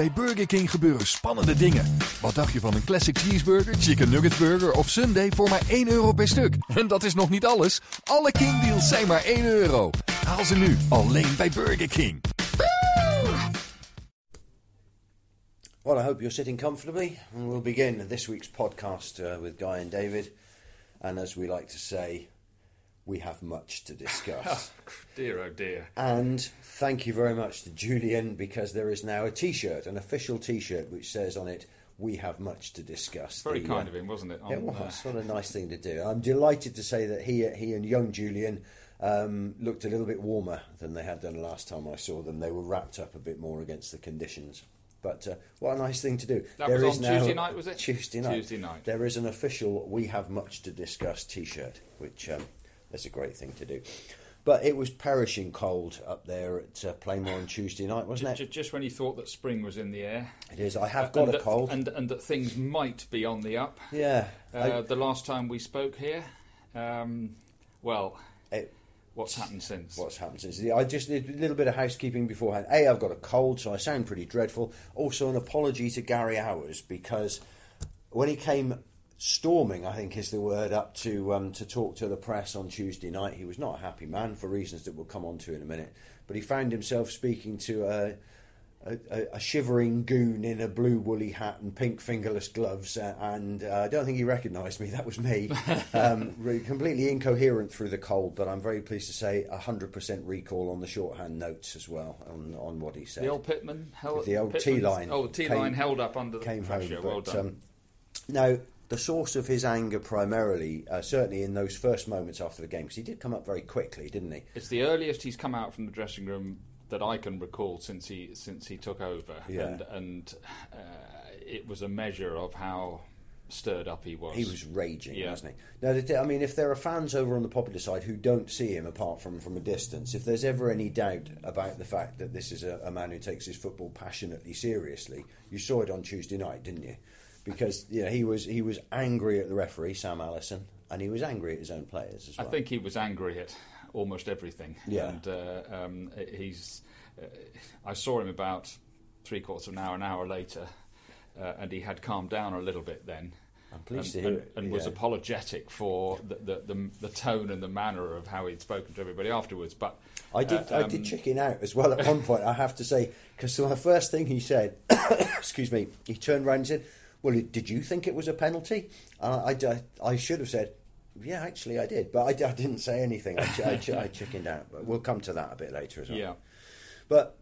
Bij Burger King gebeuren spannende dingen. Wat dacht je van een classic cheeseburger, chicken nugget burger of sundae voor maar 1 euro per stuk? En dat is nog niet alles. Alle King deals zijn maar 1 euro. Haal ze nu alleen bij Burger King. Well, I hope you're sitting comfortably, we'll begin this week's podcast uh, with Guy and David. And as we like to say, we have much to discuss. dear, oh dear. and thank you very much to Julian because there is now a T-shirt, an official T-shirt, which says on it, "We have much to discuss." Very The, kind uh, of him, wasn't it? It On, uh, was what a nice thing to do. I'm delighted to say that he he and young Julian um, looked a little bit warmer than they had done last time I saw them. They were wrapped up a bit more against the conditions. But uh, what a nice thing to do. That There was is on now- Tuesday night, was it? Tuesday night. Tuesday night. There is an official "We have much to discuss" T-shirt, which um, is a great thing to do. But it was perishing cold up there at uh, Plainmoor on Tuesday night, wasn't ju- it? just when you thought that spring was in the air. It is. I have and got a that, cold. And, and that things might be on the up. yeah. Uh, the last time we spoke here, um, well, it- what's happened since? what's happened since. I just did a little bit of housekeeping beforehand. A, I've got a cold, so I sound pretty dreadful. Also, an apology to Gary Owers because when he came storming, I think is the word, up to um, to talk to the press on Tuesday night, he was not a happy man for reasons that we'll come on to in a minute. But he found himself speaking to a. A, a, shivering goon in a blue woolly hat and pink fingerless gloves, uh, and uh, I don't think he recognised me. That was me. um, really completely incoherent through the cold, but I'm very pleased to say 100% recall on the shorthand notes as well on, on what he said. the old Pitman held The old Teeline Oh, Teeline held up under the came pressure. home. well done. um, now, the source of his anger primarily, uh, certainly in those first moments after the game, because he did come up very quickly, didn't he? it's the earliest he's come out from the dressing room that I can recall since he since he took over, Yeah. and and uh, it was a measure of how stirred up he was. He was raging, Yeah. wasn't he? Now, th- I mean, if there are fans over on the popular side who don't see him apart from from a distance, if there's ever any doubt about the fact that this is a, a man who takes his football passionately seriously, you saw it on Tuesday night, didn't you? Because you know, he was he was angry at the referee Sam Allison, and he was angry at his own players as well. I think he was angry at almost everything. Yeah. And uh, um, he's. Uh, I saw him about three quarters of an hour, an hour later, uh, and he had calmed down a little bit then. I'm pleased and, to hear and, it, and was apologetic for the, the, the, the tone and the manner of how he'd spoken to everybody afterwards. But I did. uh, I um, did chicken out as well at one point. I have to say, because the first thing he said, excuse me, he turned around and said, "Well, did you think it was a penalty?" And I, I, I should have said, "Yeah, actually, I did," but I, I didn't say anything. I, ch- I, ch- I chickened out. But we'll come to that a bit later as well. Yeah. But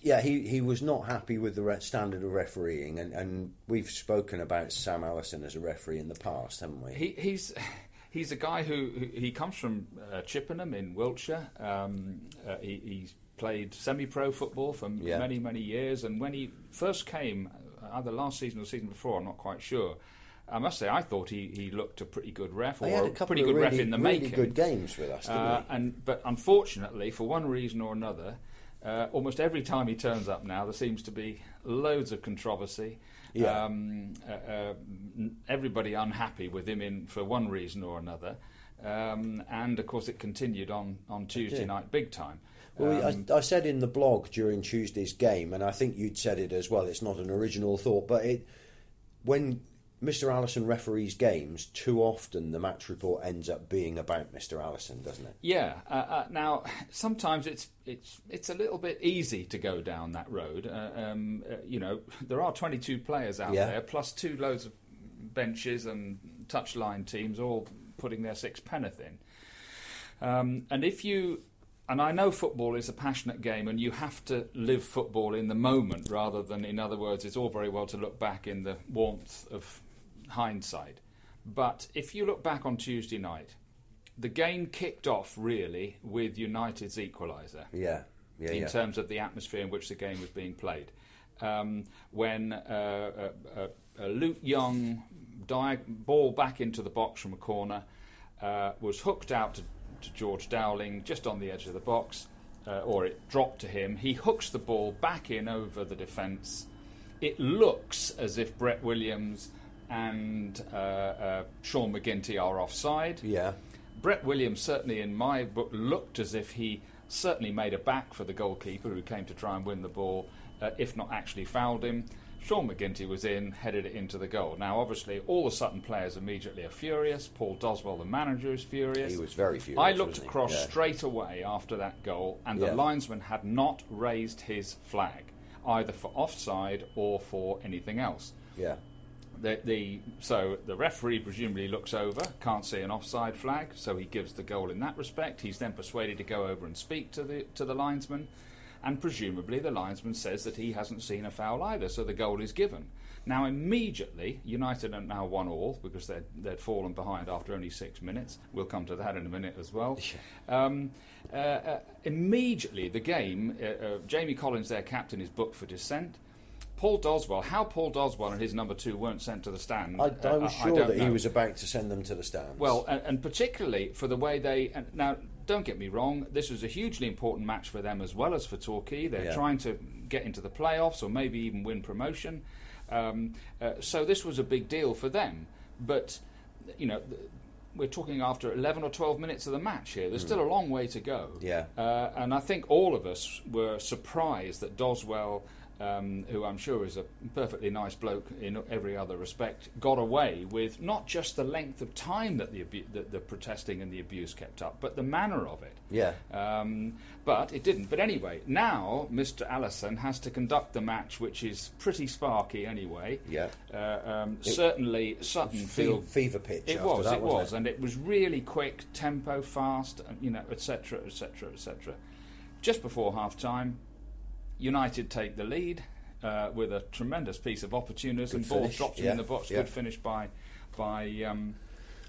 yeah, he, he was not happy with the re- standard of refereeing, and, and we've spoken about Sam Allison as a referee in the past, haven't we? He, he's he's a guy who, who he comes from uh, Chippenham in Wiltshire. Um, uh, he, he's played semi-pro football for Yeah. many many years, and when he first came, uh, either last season or the season before, I'm not quite sure. I must say, I thought he, he looked a pretty good ref, or had a pretty good really, ref in the really making. good games with us, Uh, and but unfortunately, for one reason or another, uh, almost every time he turns up now, there seems to be loads of controversy. Yeah. Um, uh, uh, everybody unhappy with him in for one reason or another, um, and of course it continued on on Tuesday night, big time. Well, Um, I, I said in the blog during Tuesday's game, and I think you'd said it as well. It's not an original thought, but it when Mr. Allison referees games, too often the match report ends up being about Mr. Allison, doesn't it? Yeah. Uh, uh, now, sometimes it's it's it's a little bit easy to go down that road. Uh, um, uh, you know, there are 22 players out Yeah. there, plus two loads of benches and touchline teams, all putting their six penneth in. Um, and if you and I know football is a passionate game, and you have to live football in the moment rather than, in other words, it's all very well to look back in the warmth of hindsight. But if you look back on Tuesday night, the game kicked off really with United's equaliser Yeah, yeah, in yeah. terms of the atmosphere in which the game was being played. Um, when uh, a, a, a Luke Young di- ball back into the box from a corner uh, was hooked out to, to George Dowling just on the edge of the box, uh, or it dropped to him. He hooks the ball back in over the defence. It looks as if Brett Williams and uh, uh, Sean McGinty are offside. yeah. Brett Williams certainly, in my book, looked as if he certainly made a back for the goalkeeper who came to try and win the ball. uh, if not actually fouled him. Sean McGinty was in, headed it into the goal. Now, obviously, all the Sutton players immediately are furious. Paul Doswell, the manager, is furious. He was very furious. I looked across Yeah. straight away after that goal, and the linesman had not raised his flag, either for offside or for anything else. Yeah. The, the so the referee presumably looks over, can't see an offside flag, so he gives the goal in that respect. He's then persuaded to go over and speak to the to the linesman, and presumably the linesman says that he hasn't seen a foul either, so the goal is given. Now immediately, United are now one all because they'd, they'd fallen behind after only six minutes. We'll come to that in a minute as well. Um, uh, uh, immediately, the game. Uh, uh, Jamie Collins, their captain, is booked for dissent. Paul Doswell, how Paul Doswell and his number two weren't sent to the stand. I, I uh, was I sure don't that he was about to send them to the stands. Well, and, and particularly for the way they. And now, don't get me wrong, this was a hugely important match for them as well as for Torquay. They're Yeah. trying to get into the playoffs or maybe even win promotion. Um, uh, so this was a big deal for them. But, you know. th- We're talking after 11 or 12 minutes of the match here. There's still a long way to go. Yeah. Uh, and I think all of us were surprised that Doswell, um, who I'm sure is a perfectly nice bloke in every other respect, got away with not just the length of time that the, abu- that the protesting and the abuse kept up, but the manner of it. yeah. Um, but it didn't. But anyway, now Mr. Allison has to conduct the match, which is pretty sparky anyway. Yeah. Uh, um, certainly, Sutton feel fever pitch. it was, that, it was, and it was really quick, tempo, fast, you know, etc., etc., etc. Just before half time, United take the lead uh, with a tremendous piece of opportunism. Good Ball finish, dropped yeah, in the box. yeah. Good finish by by um,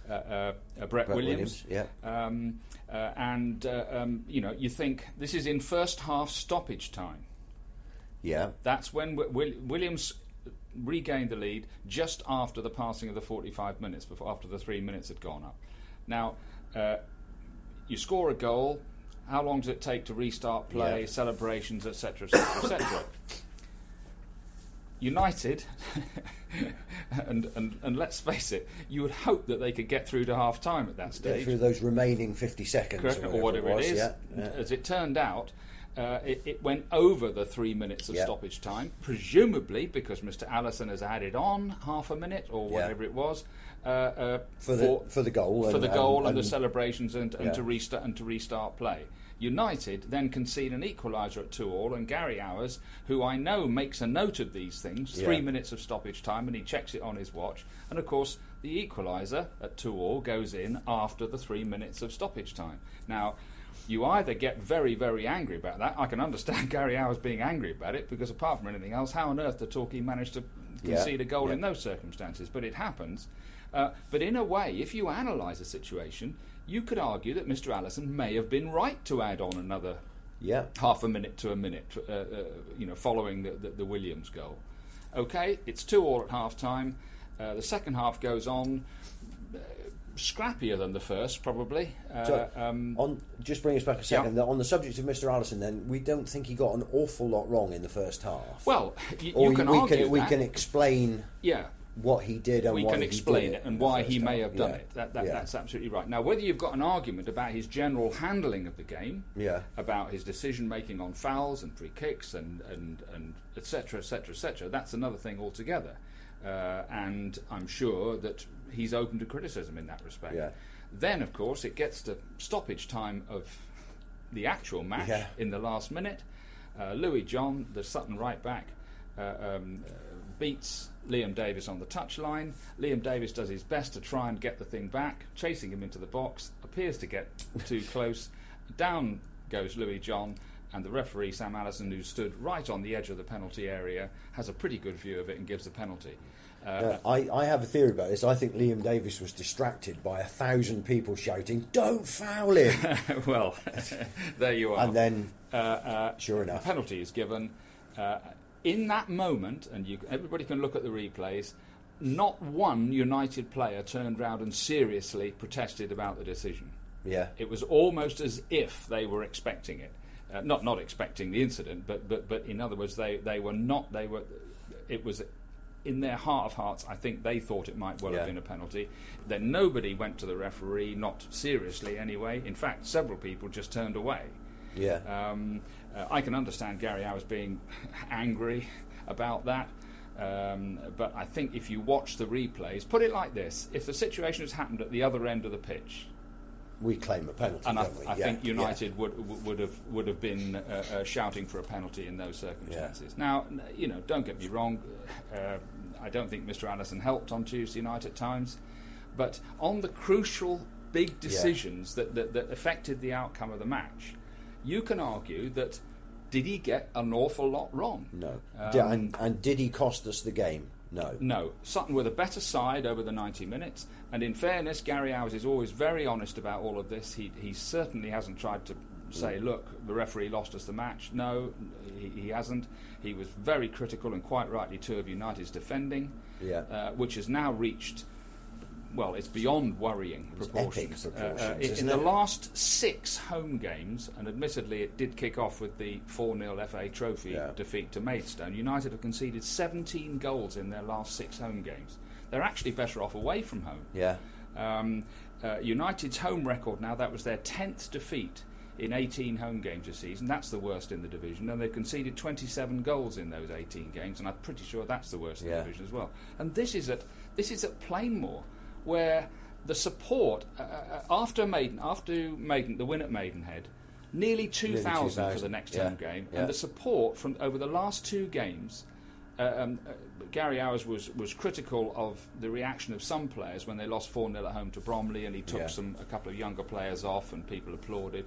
uh, uh, uh, Brett, Brett Williams. Williams, Um, uh, and uh, um, you know, you think this is in first half stoppage time. Yeah. That's when Will- Williams regained the lead just after the passing of the 45 minutes, before after the three minutes had gone up. Now, uh, you score a goal. How long does it take to restart play, Yeah. celebrations, etc., etc., etc.? United, and, and and let's face it, you would hope that they could get through to half time at that Get stage through those remaining 50 seconds correct, or whatever it it was. is. Yeah. yeah. As it turned out, uh, it, it went over the three minutes of Yeah. stoppage time, presumably because Mr. Allison has added on half a minute or whatever it was uh, uh, For the- for the goal for and- the goal and- and, the celebrations and, and to restart and to restart play. United then concede an equaliser at two all, and Gary Owers, who I know makes a note of these things, three Yeah. minutes of stoppage time, and he checks it on his watch. And of course, the equaliser at two all goes in after the three minutes of stoppage time. Now, you either get very, very angry about that. I can understand Gary Owers being angry about it because, apart from anything else, how on earth did Torquay manage to Yeah. concede a goal Yeah. in those circumstances? But it happens. Uh, but in a way, if you analyse a situation, you could argue that Mr. Allison may have been right to add on another Yeah. half a minute to a minute, uh, uh, you know, following the, the, the Williams goal. Okay, it's two all at half time. Uh, the second half goes on, uh, scrappier than the first, probably. Uh, So, um, on, just bring us back a second. On the subject of Mr. Allison, then, we don't think he got an awful lot wrong in the first half. well, y- you can we argue can, we can explain yeah, what he did and we why can he explain it and why he may half. have done Yeah. it. That, that, yeah. That's absolutely right. Now, whether you've got an argument about his general handling of the game, Yeah. about his decision making on fouls and free kicks and and and etc. etc. etc. That's another thing altogether. Uh, and I'm sure that he's open to criticism in that respect. Yeah. Then, of course, it gets to stoppage time of the actual match in the last minute. Uh, Louis John, the Sutton right back, uh, um, beats Liam Davis on the touchline. Liam Davis does his best to try and get the thing back, chasing him into the box, appears to get too close. Down goes Louis John, and the referee, Sam Allison, who stood right on the edge of the penalty area, has a pretty good view of it and gives the penalty. Uh, I, I have a theory about this. I think Liam Davis was distracted by a thousand people shouting, "Don't foul him!" well, there you are. and then, uh, uh, sure enough, the penalty is given. Uh, in that moment, and you, everybody can look at the replays, not one United player turned round and seriously protested about the decision. yeah, It was almost as if they were expecting it. Uh, not not expecting the incident, but, but, but in other words, they, they were not. They were. It was in their heart of hearts. I think they thought it might well Yeah. have been a penalty. Then nobody went to the referee, not seriously anyway. In fact, several people just turned away. Yeah. Um, uh, I can understand Gary Owers being angry about that. Um, but I think if you watch the replays, put it like this: if the situation has happened at the other end of the pitch, we claim a penalty, and I, we? I Yeah, think yeah. United would would have would have been uh, uh, shouting for a penalty in those circumstances. Now, you know, don't get me wrong. Uh, I don't think Mr. Allison helped on Tuesday night at times, but on the crucial big decisions that, that that affected the outcome of the match, you can argue that did he get an awful lot wrong? No. Um, and, and did he cost us the game? No. No, Sutton were the better side over the 90 minutes, and in fairness, Gary Owers is always very honest about all of this. He, he certainly hasn't tried to say, look, the referee lost us the match. No, he, he hasn't. He was very critical, and quite rightly too, of United's defending, Yeah. uh, which has now reached. Well, it's beyond worrying proportions. epic Uh, uh, in the it? last six home games, and admittedly it did kick off with the 4 0 FA Trophy Yeah. defeat to Maidstone, United have conceded 17 goals in their last six home games. They're actually better off away from home. Yeah. Um, uh, United's home record now, that was their 10th defeat in 18 home games this season. That's the worst in the division. And they've conceded 27 goals in those 18 games, and I'm pretty sure that's the worst in the division as well. And this is at, this is at Plainmoor, where the support, uh, uh, after Maiden, after Maiden, the win at Maidenhead, nearly 2,000 for the 2,000, next yeah, home game, yeah. and the support from over the last two games uh, um, uh, Gary Owers was, was critical of the reaction of some players when they lost 4 0 at home to Bromley, and he took Yeah. some a couple of younger players off, and people applauded.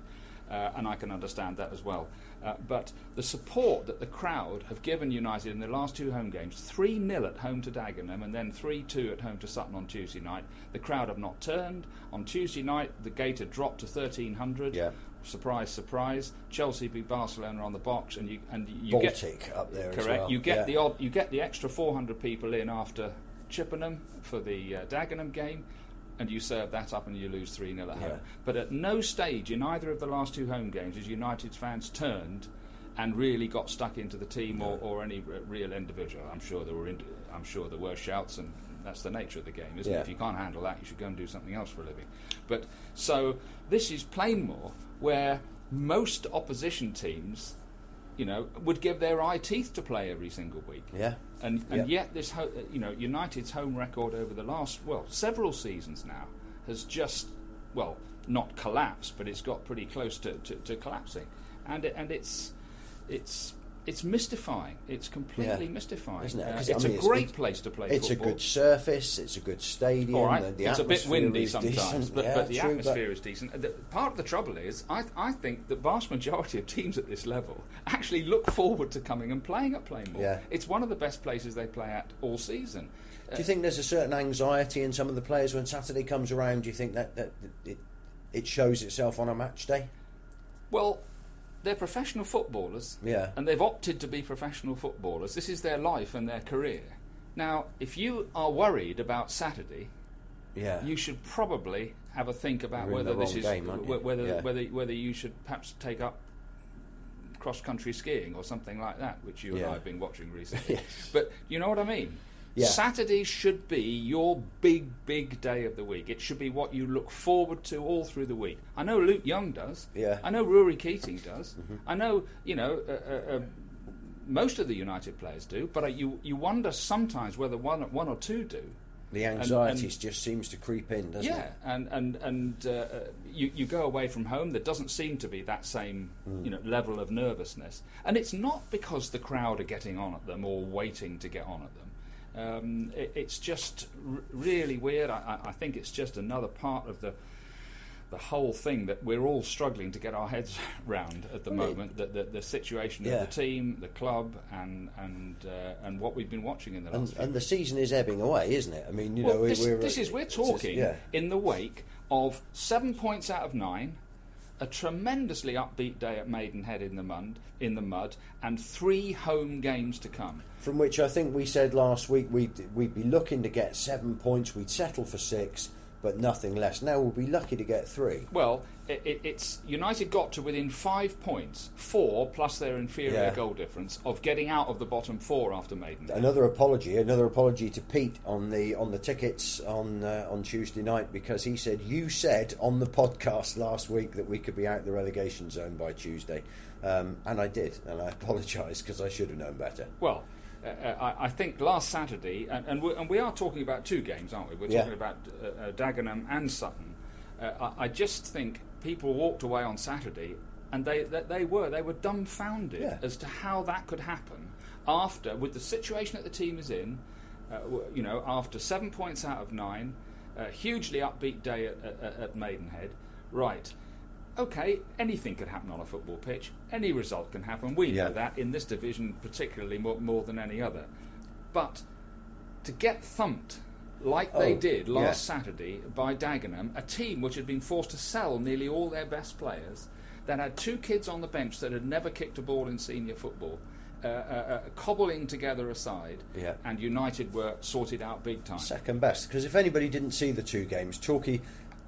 Uh, and I can understand that as well. Uh, but the support that the crowd have given United in their last two home games 3 0 at home to Dagenham and then 3 2 at home to Sutton on Tuesday night, the crowd have not turned. On Tuesday night, the gate had dropped to 1300. Yeah. Surprise, surprise. Chelsea beat Barcelona on the box, and you and you get Baltic up there Correct. well. You get Yeah. the odd, you get the extra 400 people in after Chippenham for the uh, Dagenham game, and you serve that up and you lose 3 0 at Yeah. home. But at no stage in either of the last two home games has United's fans turned and really got stuck into the team or, or any r- real individual. I'm sure there were ind- I'm sure there were shouts, and that's the nature of the game, isn't Yeah. it? If you can't handle that, you should go and do something else for a living. But so this is Plainmoor, where most opposition teams you know, would give their eye teeth to play every single week. Yeah. And and Yeah. yet this, ho- you know, United's home record over the last well several seasons now has just well not collapsed, but it's got pretty close to, to, to collapsing, and it, and it's it's it's mystifying. It's completely Yeah. mystifying. Isn't it? Uh, it's I mean, a great it's- place to play It's football. a good surface. It's a good stadium. All right, it's a bit atmosphere windy is sometimes, decent. but, yeah, but the true, atmosphere is decent. The, part of the trouble is, I, I think the vast majority of teams at this level actually look forward to coming and playing at Plainmoor. Yeah. It's one of the best places they play at all season. Do you think there's a certain anxiety in some of the players when Saturday comes around? Do you think that, that it, it shows itself on a match day? Well, they're professional footballers, Yeah. and they've opted to be professional footballers. This is their life and their career. Now, if you are worried about Saturday, Yeah. you should probably have a think about You're whether this is game, aren't you? wh- whether Yeah. whether whether you should perhaps take up cross country skiing or something like that, which you and I have been watching recently. Yes. But you know what I mean. Yeah. Saturday should be your big, big day of the week. It should be what you look forward to all through the week. I know Luke Young does. Yeah. I know Rory Keating does. Mm-hmm. I know, you know, uh, uh, uh, most of the United players do. But uh, you you wonder sometimes whether one one or two do. The anxiety just seems to creep in, doesn't Yeah, it? and and and uh, uh, you you go away from home. There doesn't seem to be that same Hmm. you know level of nervousness, and it's not because the crowd are getting on at them or waiting to get on at them. Um, it, it's just r- really weird. I, I think it's just another part of the the whole thing that we're all struggling to get our heads round at the Well, it- moment. The, the, the situation Yeah. of the team, the club, and and uh, and what we've been watching in the last. And, and the season is ebbing away, isn't it? I mean, you know, well, we- this, we're this is we're it's just- talking yeah. in the wake of seven points out of nine, a tremendously upbeat day at Maidenhead in the mud, in the mud, and three home games to come. From which I think we said last week we'd, we'd be looking to get seven points, we'd settle for six, but nothing less. Now we'll be lucky to get three. Well, it, it, it's United got to within five points, four plus their inferior Yeah. goal difference of getting out of the bottom four after Maiden. Another apology, another apology to Pete on the on the tickets on uh, on Tuesday night because he said you said on the podcast last week that we could be out the relegation zone by Tuesday, um, and I did, and I apologise because I should have known better. Well, uh, I, I think last Saturday, and, and, we, and we are talking about two games, aren't we? We're Yeah. talking about uh, uh, Dagenham and Sutton. Uh, I, I just think people walked away on Saturday, and they they, they were they were dumbfounded Yeah. as to how that could happen after with the situation that the team is in. Uh, you know, after seven points out of nine, hugely upbeat day at, at, at Maidenhead. Right. Okay, anything could happen on a football pitch. Any result can happen. We Yeah. know that in this division, particularly more, more than any other. But to get thumped like they Oh, did last yeah. Saturday by Dagenham, a team which had been forced to sell nearly all their best players, that had two kids on the bench that had never kicked a ball in senior football, uh, uh, uh, cobbling together a side, Yeah. and United were sorted out big time. Second best, because if anybody didn't see the two games, Torquay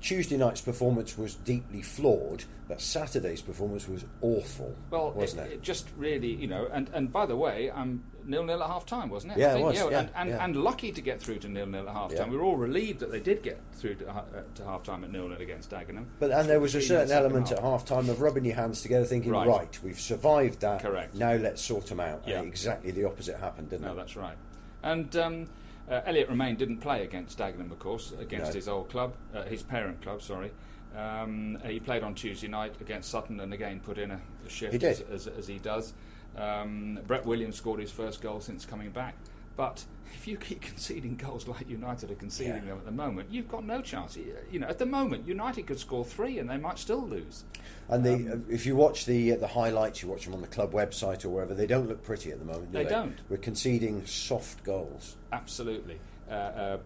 Tuesday night's performance was deeply flawed, but Saturday's performance was awful, Well, wasn't it? it, just really, you know, and, and by the way, I'm nil nil at half time, wasn't it? Yeah, it was, yeah, and, and, yeah. and lucky to get through to nil nil at half time. Yeah. We were all relieved that they did get through to, uh, to half time at nil nil against Dagenham. But and there was a certain in the second element half. at half time of rubbing your hands together, thinking, Right. right, we've survived that. Correct. Now let's sort them out. Yeah. And exactly the opposite happened, didn't No, it? No, that's right. And um, uh, Elliot Romain didn't play against Dagenham, of course, against No. his old club, uh, his parent club. Sorry. Um, he played on Tuesday night against Sutton, and again put in a, a shift. As, as, as he does. Um, Brett Williams scored his first goal since coming back. But if you keep conceding goals like United are conceding Yeah. them at the moment, you've got no chance. You know, at the moment, United could score three, and they might still lose. And the, Um, if you watch the uh, the highlights, you watch them on the club website or wherever, they don't look pretty at the moment. Do They they, don't. We're conceding soft goals. Absolutely. Uh, uh,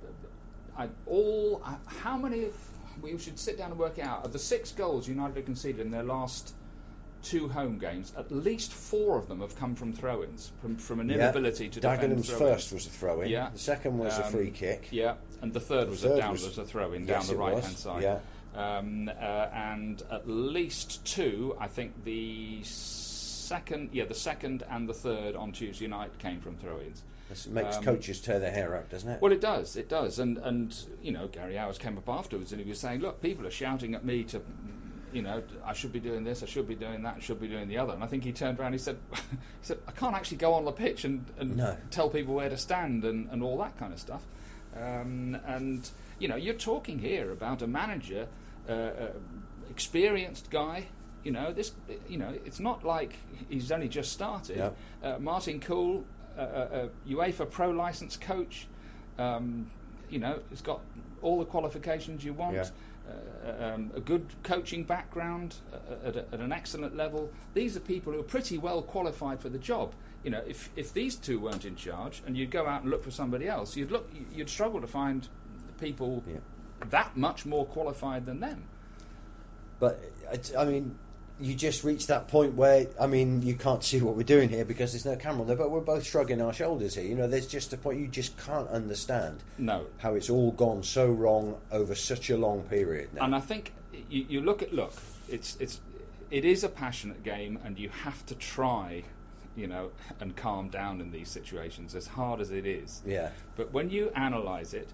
I, all. Uh, how many of we should sit down and work it out of the six goals United have conceded in their last two home games? At least four of them have come from throw-ins, from from an Yeah. inability to defend Dagenham's throw-ins. first was a throw in. Yeah. The second was a Um, free kick. Yeah, and the third The was third a down was- was a throw-in Yes, down the right hand side. Yeah. Um, uh, and at least two, I think the second, yeah, the second and the third on Tuesday night came from throw-ins. This makes Um, coaches tear their hair out, doesn't it? Well, it does. It does. And and you know, Gary Owers came up afterwards and he was saying, "Look, people are shouting at me to, you know, I should be doing this, I should be doing that, I should be doing the other." And I think he turned around. and He said, "He said I can't actually go on the pitch and, and No. tell people where to stand and, and all that kind of stuff." Um, and you know, you're talking here about a manager, uh, uh, experienced guy. You know, this. You know, it's not like he's only just started. Uh, Martin Kuhl, uh, uh, uh, UEFA Pro license coach. Um, you know, he's got all the qualifications you want. Yeah. Uh, um, a good coaching background uh, at, a, at an excellent level. These are people who are pretty well qualified for the job. You know, if if these two weren't in charge, and you'd go out and look for somebody else, you'd look, you'd struggle to find people Yeah. that much more qualified than them. But I mean, you just reach that point where I mean, you can't see what we're doing here because there's no camera on there. But we're both shrugging our shoulders here. You know, there's just a point you just can't understand No, how it's all gone so wrong over such a long period. Now. And I think you, you look at look, it's it's it is a passionate game, and you have to try, you know, and calm down in these situations as hard as it is. yeah, But when you analyse it,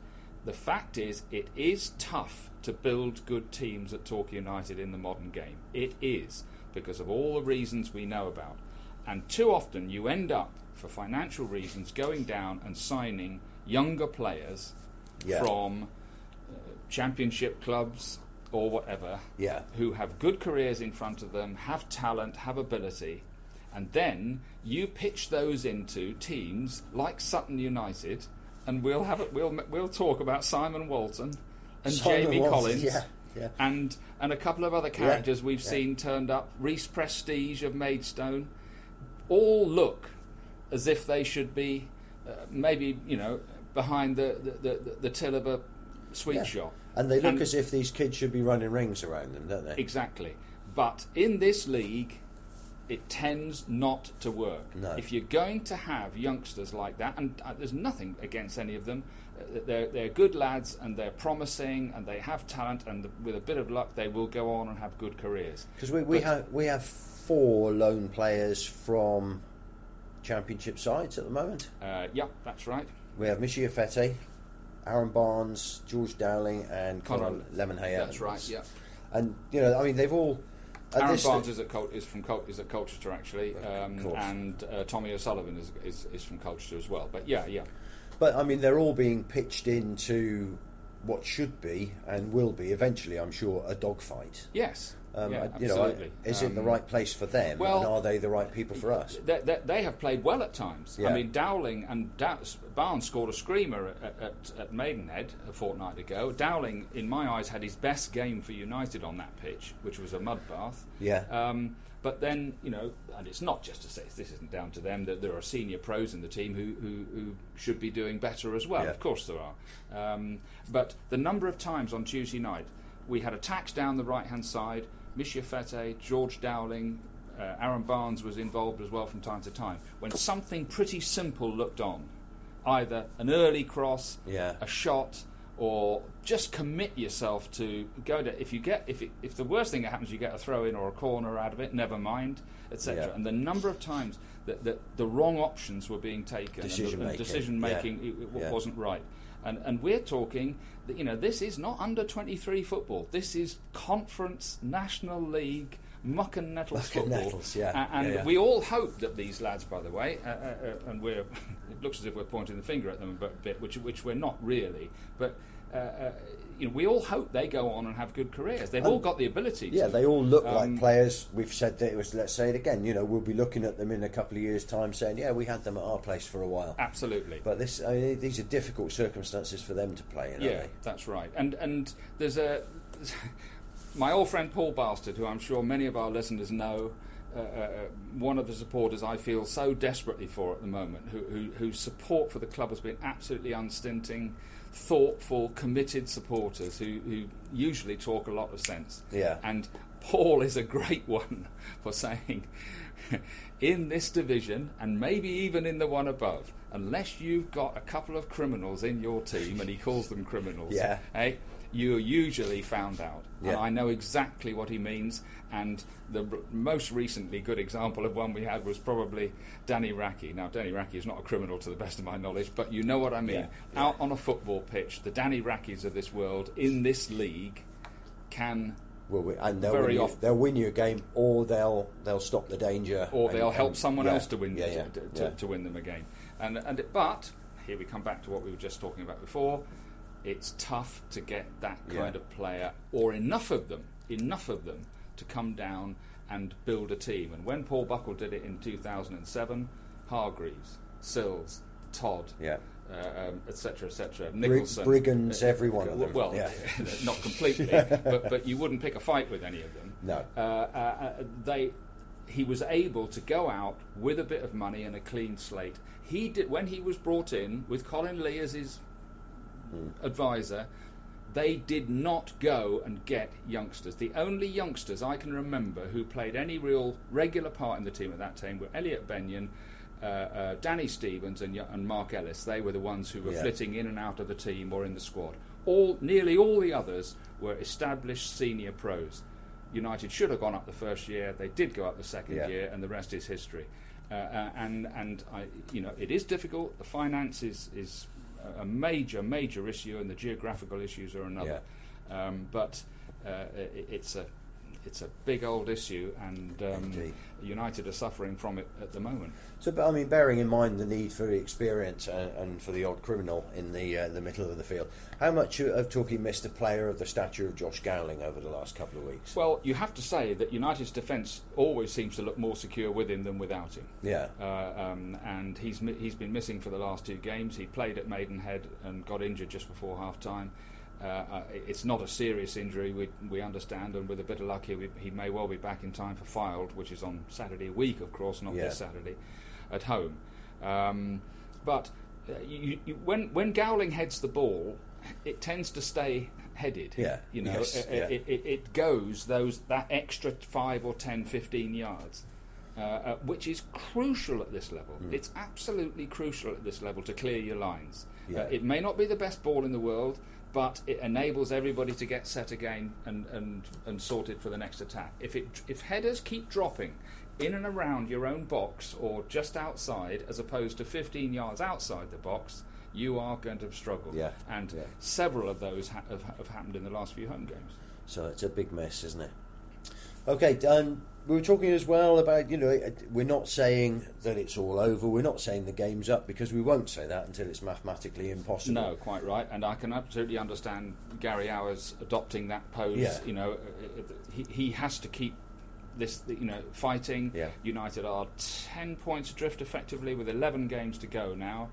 the fact is it is tough to build good teams at Torquay United in the modern game. It is because of all the reasons we know about, and too often you end up for financial reasons going down and signing younger players Yeah. from uh, championship clubs or whatever yeah. who have good careers in front of them, have talent, have ability, and then you pitch those into teams like Sutton United, and we'll have it. We'll we'll talk about Simon Walton and Simon Jamie Walton, Collins. yeah, yeah. And and a couple of other characters we've yeah. seen turned up. Reese Prestige of Maidstone, all look as if they should be uh, maybe you know behind the the, the, the till of a sweet shop. And they look And- as if these kids should be running rings around them, don't they? Exactly. But in this league, it tends not to work. No. If you're going to have youngsters like that, and uh, there's nothing against any of them, uh, they're, they're good lads and they're promising and they have talent, and with a bit of luck, they will go on and have good careers. Because we, we But- have we have four lone players from championship sides at the moment. Uh, yeah, that's right. We have Michee Efete, Aaron Barnes, George Dowling, and Conor Conor- Lemonhay. That's right. Yeah. And you know, I mean, they've all. Aaron Barnes is at Col- is from Col- is at Colchester actually, um, and uh, Tommy O'Sullivan is, is is from Colchester as well. But yeah, yeah, But I mean, they're all being pitched into what should be and will be eventually, I'm sure, a dogfight. yes, Um, yeah, you know, absolutely. is it the Um, right place for them, well- and are they the right people for us? They, they, they have played well at times. Yeah. I mean, Dowling and Dow- Barnes scored a screamer at, at, at Maidenhead a fortnight ago. Dowling, in my eyes, had his best game for United on that pitch, which was a mud bath. Yeah. Um, but then, you know, and it's not just to say this isn't down to them, that there are senior pros in the team who, who, who should be doing better as well. Yeah. Of course there are. Um, but the number of times on Tuesday night we had attacks down the right hand side, Michee Efete, George Dowling, uh, Aaron Barnes was involved as well from time to time, when something pretty simple looked on. Either an early cross, Yeah. a shot, or just commit yourself to go to. If you get, if it, if the worst thing that happens, you get a throw in or a corner out of it. Never mind, etc. Yeah. And the number of times that, that the wrong options were being taken, Decision and the, and making, decision yeah. making it, it Yeah. wasn't right. And and we're talking, that, you know, this is not under twenty three football. This is conference, national league. Muck and nettles Muck and football, nettles, yeah. And Yeah, yeah. we all hope that these lads, by the way, uh, uh, uh, and we're it looks as if we're pointing the finger at them a bit- bit, which which we're not really, but uh, uh, you know, we all hope they go on and have good careers. They've all got the ability. Yeah, to. they all look Um, like players. We've said that it was. Let's say it again. You know, we'll be looking at them in a couple of years' time, saying, "Yeah, we had them at our place for a while." absolutely. But this, I mean, these are difficult circumstances for them to play in, Yeah, aren't they? that's right. And and there's a my old friend Paul Bastard, who I'm sure many of our listeners know. Uh, uh, one of the supporters I feel so desperately for at the moment, who, who, whose support for the club has been absolutely unstinting, thoughtful, committed supporters who, who usually talk a lot of sense. Yeah. And Paul is a great one for saying, in this division, and maybe even in the one above, unless you've got a couple of criminals in your team, and he calls them criminals, Yeah. eh, you're usually found out. And I know exactly what he means. And the r- most recently good example of one we had was probably Danny Raki. Now, Danny Raki is not a criminal to the best of my knowledge, but you know what I mean. Yeah, Out on a football pitch, the Danny Rakis of this world in this league can and they'll Very win, you, often. they'll win you a game, or they'll they'll stop the danger, or and- they'll help and- someone yeah, else to win Yeah, yeah, to, to, to win them a game. And and but here we come back to what we were just talking about before. It's tough to get that Yeah. kind of player or enough of them, enough of them to come down and build a team. And when Paul Buckle did it in 2007, Hargreaves, Sills, Todd, Yeah. uh, um, etc., etc. Nicholson, Brigands, uh, every one of them, Well, yeah. not completely, but but you wouldn't pick a fight with any of them. No. Uh, uh, uh, they, he was able to go out with a bit of money and a clean slate. He did when he was brought in with Colin Lee as his advisor. They did not go and get youngsters. The only youngsters I can remember who played any real regular part in the team at that time were Elliot Benyon, uh, uh, Danny Stevens, and, and Mark Ellis. They were the ones who were Yeah. flitting in and out of the team or in the squad. All, nearly all the others were established senior pros. United should have gone up the first year. They did go up the second Yeah. year, and the rest is history. Uh, uh, and and I, you know, it is difficult. The finance is is a- a major major issue, and the geographical issues are another. Um, but uh, it, it's a it's a big old issue, and um, United are suffering from it at the moment. So, but I mean, bearing in mind the need for experience and, and for the odd criminal in the uh, the middle of the field, how much of Torquay missed a player of the stature of Josh Gowling over the last couple of weeks? Well, you have to say that United's defence always seems to look more secure with him than without him. yeah, Uh, um, and he's he's been missing for the last two games. He played at Maidenhead and got injured just before half time. Uh, it's not a serious injury, we, we understand, and with a bit of luck, he, he may well be back in time for Fylde, which is on Saturday week, of course, not Yeah. this Saturday, at home. Um, but uh, you, you, when when Gowling heads the ball, it tends to stay headed. Yeah, you know, yes, it, yeah. it, it, it goes those that extra five or 10, 15 yards. uh, uh, which is crucial at this level. It's absolutely crucial at this level to clear your lines. Yeah. Uh, it may not be the best ball in the world, but it enables everybody to get set again and, and, and sorted for the next attack. If, it, if headers keep dropping in and around your own box or just outside, as opposed to 15 yards outside the box, you are going to struggle. Yeah. And Yeah. several of those ha- have, have happened in the last few home games. So it's a big mess, isn't it? Okay, um, we were talking as well about you know we're not saying that it's all over. We're not saying the game's up because we won't say that until it's mathematically impossible. No, quite right. And I can absolutely understand Gary Owers adopting that pose. Yeah. You know, uh, uh, he, he has to keep this, you know, fighting. Yeah. United are 10 points adrift effectively with 11 games to go now.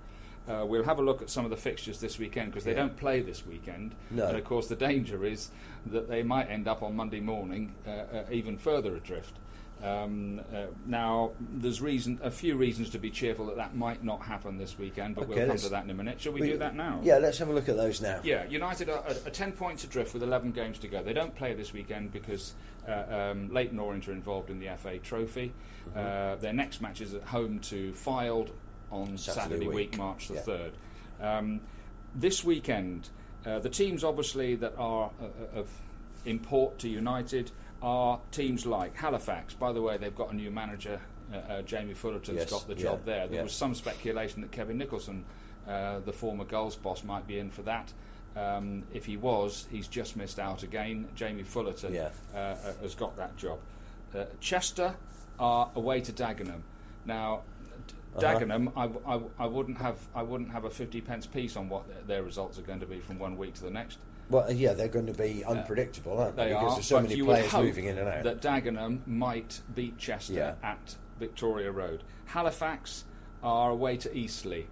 Uh, we'll have a look at some of the fixtures this weekend because they Yeah. don't play this weekend. No. And of course, the danger is that they might end up on Monday morning uh, uh, even further adrift. Um, uh, now, there's reason, a few reasons to be cheerful that that might not happen this weekend, but Okay, we'll come to that in a minute. Shall we, We- do that now? Yeah, let's have a look at those now. Yeah, United are, are, are 10 points adrift with 11 games to go. They don't play this weekend because uh, um, Leyton Orient are involved in the FA Trophy. Mm-hmm. Uh, their next match is at home to Fylde on Saturday Saturday, week. week. March the Yeah. 3rd. Um, this weekend, uh, the teams obviously that are uh, of import to United are teams like Halifax. By the way, they've got a new manager. Uh, uh, Jamie Fullerton's Yes, got the yeah, job there. There yeah. was some speculation that Kevin Nicholson, uh, the former goals boss, might be in for that. Um, if he was, he's just missed out again. Jamie Fullerton Yeah. uh, uh, has got that job. Uh, Chester are away to Dagenham. Now, Uh-huh. Dagenham, I, w- I w- I wouldn't have I wouldn't have a fifty pence piece on what their, their results are going to be from one week to the next. Well, yeah, they're going to be unpredictable, aren't they? They because are, there's so many you players hope moving in and out. That Dagenham might beat Chester Yeah. at Victoria Road. Halifax are away to Eastleigh.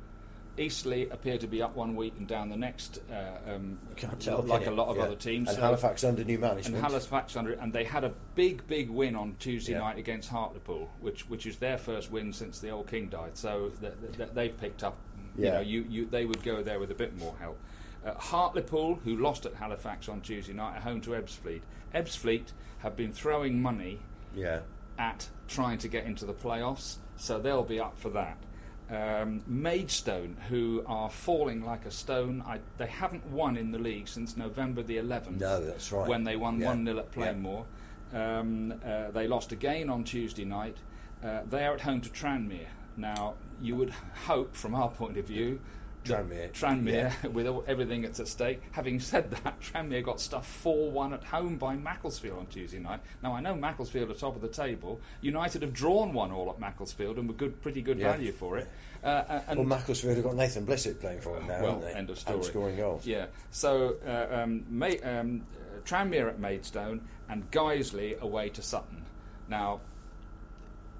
Eastleigh appear to be up one week and down the next, uh, um, Can't tell, like a lot of Yeah. other teams. And So- Halifax under new management. and. Halifax under, and they had a big, big win on Tuesday Yeah. night against Hartlepool, which which is their first win since the old king died. So th- th- they've picked up. You Yeah. know, you, you they would go there with a bit more help. Uh, Hartlepool, who lost at Halifax on Tuesday night, are home to Ebbsfleet. Ebbsfleet have been throwing money yeah. at trying to get into the playoffs, so they'll be up for that. Um, Maidstone, who are falling like a stone, I, they haven't won in the league since November the 11th. No, that's right. When they won Yeah. 1 0 at Yeah. Um, uh, they lost again on Tuesday night. Uh, they are at home to Tranmere. Now, you would hope, from our point of view, Tranmere. Tranmere, with all, everything that's at stake. Having said that, Tranmere got stuffed 4 1 at home by Macclesfield on Tuesday night. Now, I know Macclesfield are top of the table. United have drawn 1 all at Macclesfield and were good, pretty good Yeah. value for it. Uh, and Well, Macclesfield have got Nathan Blissett playing for them now, well, haven't they? end of story. And scoring goals. Yeah. So uh, um, Ma- um, uh, Tranmere at Maidstone and Guiseley away to Sutton. Now,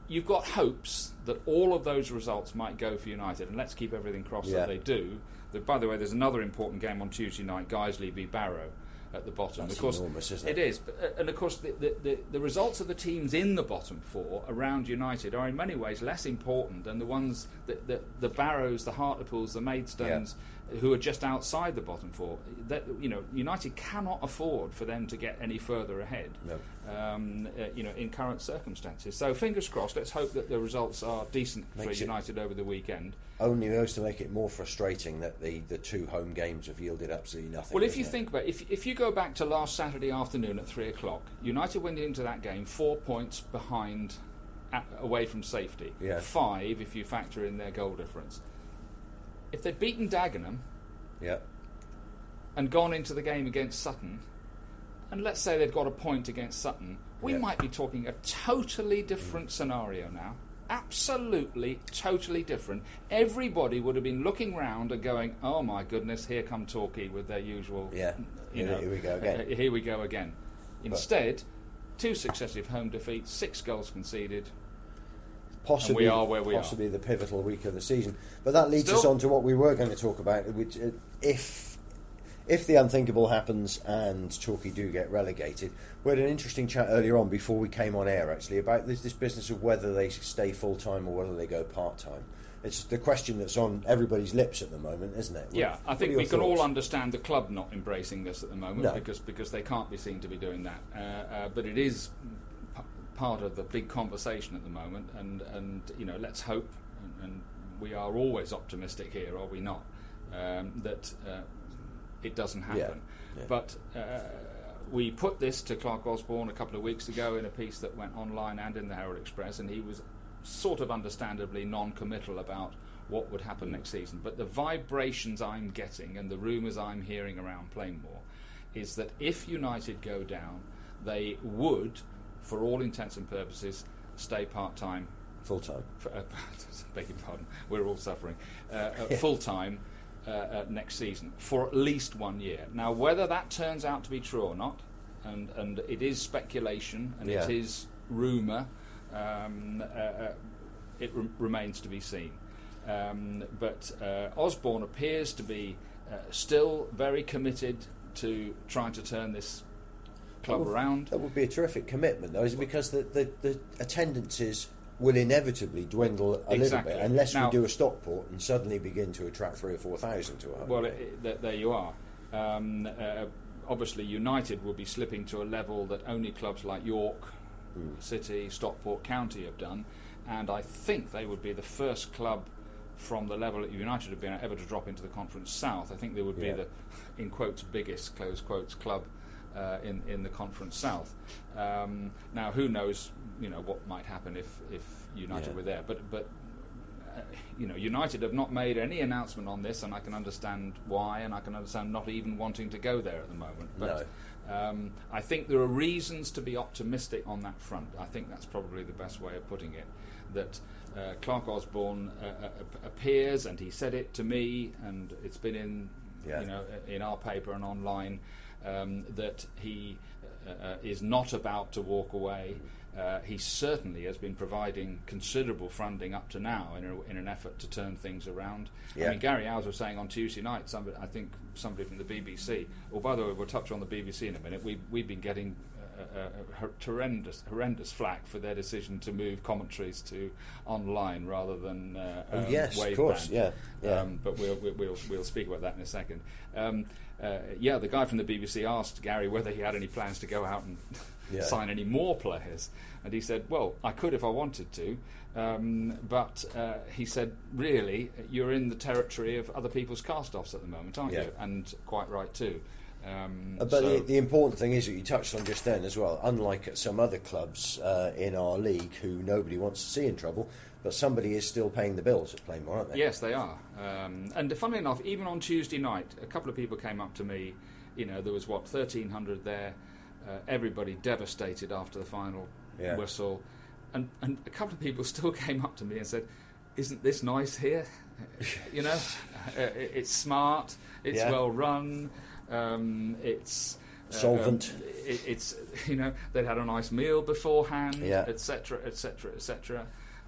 you've got hopes that all of those results might go for United, and let's keep everything crossed Yeah. that they do. But by the way, there's another important game on Tuesday night: Guiseley v Barrow at the bottom. That's of course, enormous, isn't It it? is, but, uh, and of course, the, the, the, the results of the teams in the bottom four around United are in many ways less important than the ones that the, the Barrows, the Hartlepools, the Maidstones, who are just outside the bottom four. That you know, United cannot afford for them to get any further ahead. No. Um, uh, you know, in current circumstances. So fingers crossed. Let's hope that the results are decent for Makes it- United over the weekend. Only goes to make it more frustrating that the, the two home games have yielded absolutely nothing. Well, if you it? think about it, if, if you go back to last Saturday afternoon at three o'clock, United went into that game four points behind, at, away from safety. Yeah. Five if you factor in their goal difference. If they'd beaten Dagenham Yeah. and gone into the game against Sutton, and let's say they'd got a point against Sutton, we Yeah. might be talking a totally different scenario now. Absolutely, totally different. Everybody would have been looking round and going, "Oh my goodness, here come Torquay with their usual." Yeah. you Here- know, here we go again. uh, here we go again. Instead, two successive home defeats, six goals conceded. Possibly are where we are. possibly the pivotal week of the season. But that leads us on to what we were going to talk about, which uh, if if the unthinkable happens and Torquay do get relegated, we had an interesting chat earlier on before we came on air actually about this, this business of whether they stay full time or whether they go part time. It's the question that's on everybody's lips at the moment, isn't it? Yeah, I think we your can all understand the club not embracing this at the moment No. because because they can't be seen to be doing that. Uh, uh, but it is part of the big conversation at the moment. And, and you know, let's hope, and, and we are always optimistic here, are we not, um, that uh, it doesn't happen. Yeah. Yeah. But uh, we put this to Clarke Osborne a couple of weeks ago in a piece that went online and in the Herald Express, and he was sort of understandably non committal about what would happen next season. But the vibrations I'm getting and the rumours I'm hearing around Plainmoor is that if United go down, they would, for all intents and purposes, stay part time. Full time. Uh, beg your pardon, we're all suffering. Uh, uh, Full time uh, uh, next season for at least one year. Now, whether that turns out to be true or not, and, and it is speculation and it Yeah. is rumour, um, uh, it re- remains to be seen. Um, but uh, Osborne appears to be uh, still very committed to trying to turn this club Well, around. That would be a terrific commitment, though, is it because the, the, the attendances will inevitably dwindle a Exactly. little bit unless Now- we do a Stockport and suddenly begin to attract three or four thousand to a home. Well, it, it, there you are. Um, uh, obviously, United will be slipping to a level that only clubs like York, City, Stockport County have done, and I think they would be the first club from the level that United have been at ever to drop into the Conference South. I think they would Yeah. be the, in quotes, biggest close quotes club uh, in in the Conference South. Um, now, who knows? You know what might happen if if United Yeah. were there, but but uh, you know, United have not made any announcement on this, and I can understand why, and I can understand not even wanting to go there at the moment. But um, I think there are reasons to be optimistic on that front. I think that's probably the best way of putting it. That uh, Clarke Osborne uh, uh, appears, and he said it to me, and it's been in, Yeah. you know, in our paper and online, um, that he uh, uh, is not about to walk away. Uh, he certainly has been providing considerable funding up to now in, a, in an effort to turn things around. I mean, Gary Owers was saying on Tuesday night, somebody, I think somebody from the BBC, or by the way, we'll touch on the BBC in a minute, we, we've been getting uh, uh, uh, horrendous, horrendous flack for their decision to move commentaries to online rather than uh, Oh, um, yes, of course, band. yeah, yeah. Um, but we'll, we'll, we'll, we'll speak about that in a second. Um, uh, yeah, the guy from the BBC asked Gary whether he had any plans to go out and Yeah. sign any more players. And he said, Well, I could if I wanted to. Um, but uh, he said, Really, you're in the territory of other people's cast offs at the moment, aren't Yeah. you? And quite right, too. Um, Uh, but so- the, the important thing is that you touched on just then as well. Unlike at some other clubs uh, in our league who nobody wants to see in trouble, but somebody is still paying the bills at Plainmoor, aren't they? Yes, they are. Um, and funnily enough, even on Tuesday night, a couple of people came up to me. You know, there was what thirteen hundred there. Uh, everybody devastated after the final Yeah. whistle, and and a couple of people still came up to me and said, "Isn't this nice here? you know, uh, it- it's smart, it's Yeah. well run, um, it's." uh, Solvent. um, it, it's you know they'd had a nice meal beforehand, etc., etc., etc.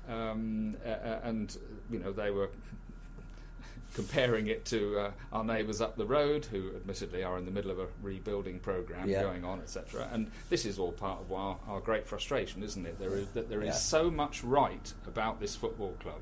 And you know they were comparing it to uh, our neighbours up the road, who admittedly are in the middle of a rebuilding program Yeah. going on, etc. And this is all part of our, our great frustration, isn't it? There is that there is Yeah. so much right about this football club,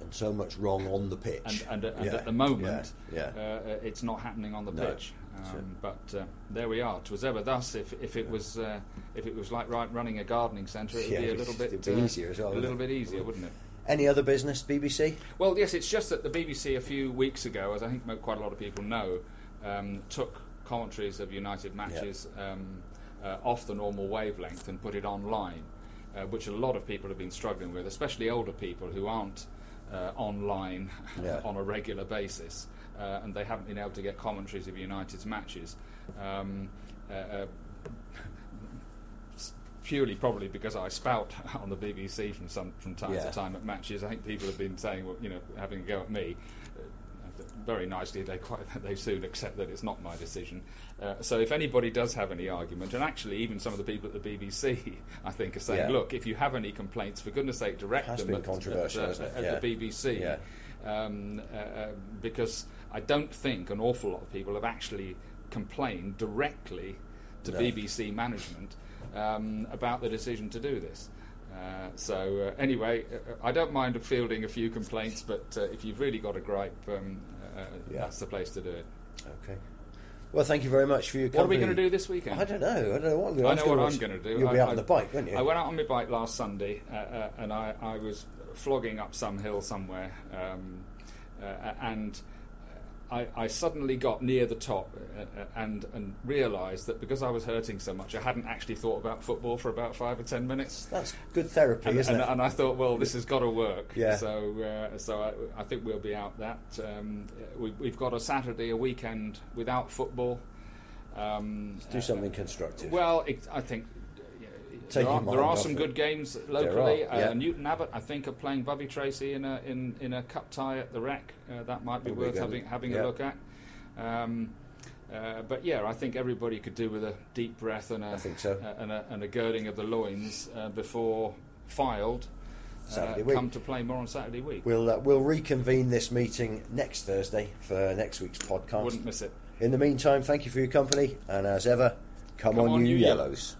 And so much wrong on the pitch. and and, and Yeah, at the moment, yeah, Uh, uh, it's not happening on the No, pitch. Um, but uh, there we are. 'Twas ever thus. If if it was uh, if it was like right, running a gardening centre, it would Yeah, be a little bit uh, easier as well, A little it? bit easier, wouldn't it? Any other business, BBC? Well, yes, it's just that the BBC a few weeks ago, as I think quite a lot of people know, um, took commentaries of United matches um, uh, off the normal wavelength and put it online, uh, which a lot of people have been struggling with, especially older people who aren't uh, online Yeah. on a regular basis, uh, and they haven't been able to get commentaries of United's matches. Um, uh, uh, purely probably because I spout on the BBC from some from time Yeah. to time at matches. I think people have been saying, well, you know, having a go at me. Uh, very nicely, they quite they soon accept that it's not my decision. Uh, so if anybody does have any argument, and actually even some of the people at the BBC, I think, are saying, Yeah. look, if you have any complaints, for goodness' sake, direct them at, at, uh, at Yeah. the BBC. Yeah. Um, uh, uh, because I don't think an awful lot of people have actually complained directly to No. BBC management um, about the decision to do this. Uh, so uh, anyway, uh, I don't mind fielding a few complaints, but uh, if you've really got a gripe, um, uh, Yeah. that's the place to do it. Okay. Well, thank you very much for your What are we going to do this weekend? I don't know. I don't know what I'm going I to know what I'm going to do. You'll be I- out on the bike, won't you? I went out on my bike last Sunday, uh, uh, and I, I was flogging up some hill somewhere, um, uh, and I, I suddenly got near the top uh, uh, and and realised that because I was hurting so much, I hadn't actually thought about football for about five or ten minutes. That's good therapy, And, isn't and, it? and I thought, well, this has got to work. Yeah. So, uh, so I, I think we'll be out that. Um, we, we've got a Saturday, a weekend without football. Um, do something constructive. well, it, I think uh, there are, there are some good games locally. yeah. uh, Newton Abbot, I think, are playing Bovey Tracey in a in, in a cup tie at the Rec. Uh, that might be That'll worth good. having having Yeah. a look at. Um, uh, but yeah, I think everybody could do with a deep breath and a, so. uh, and, a and a girding of the loins uh, before Fylde. Saturday uh, week. come to play more on Saturday week. We'll uh, we'll reconvene this meeting next Thursday for next week's podcast. Wouldn't miss it. In the meantime, thank you for your company, and as ever, come, Come on, on, you you yellows.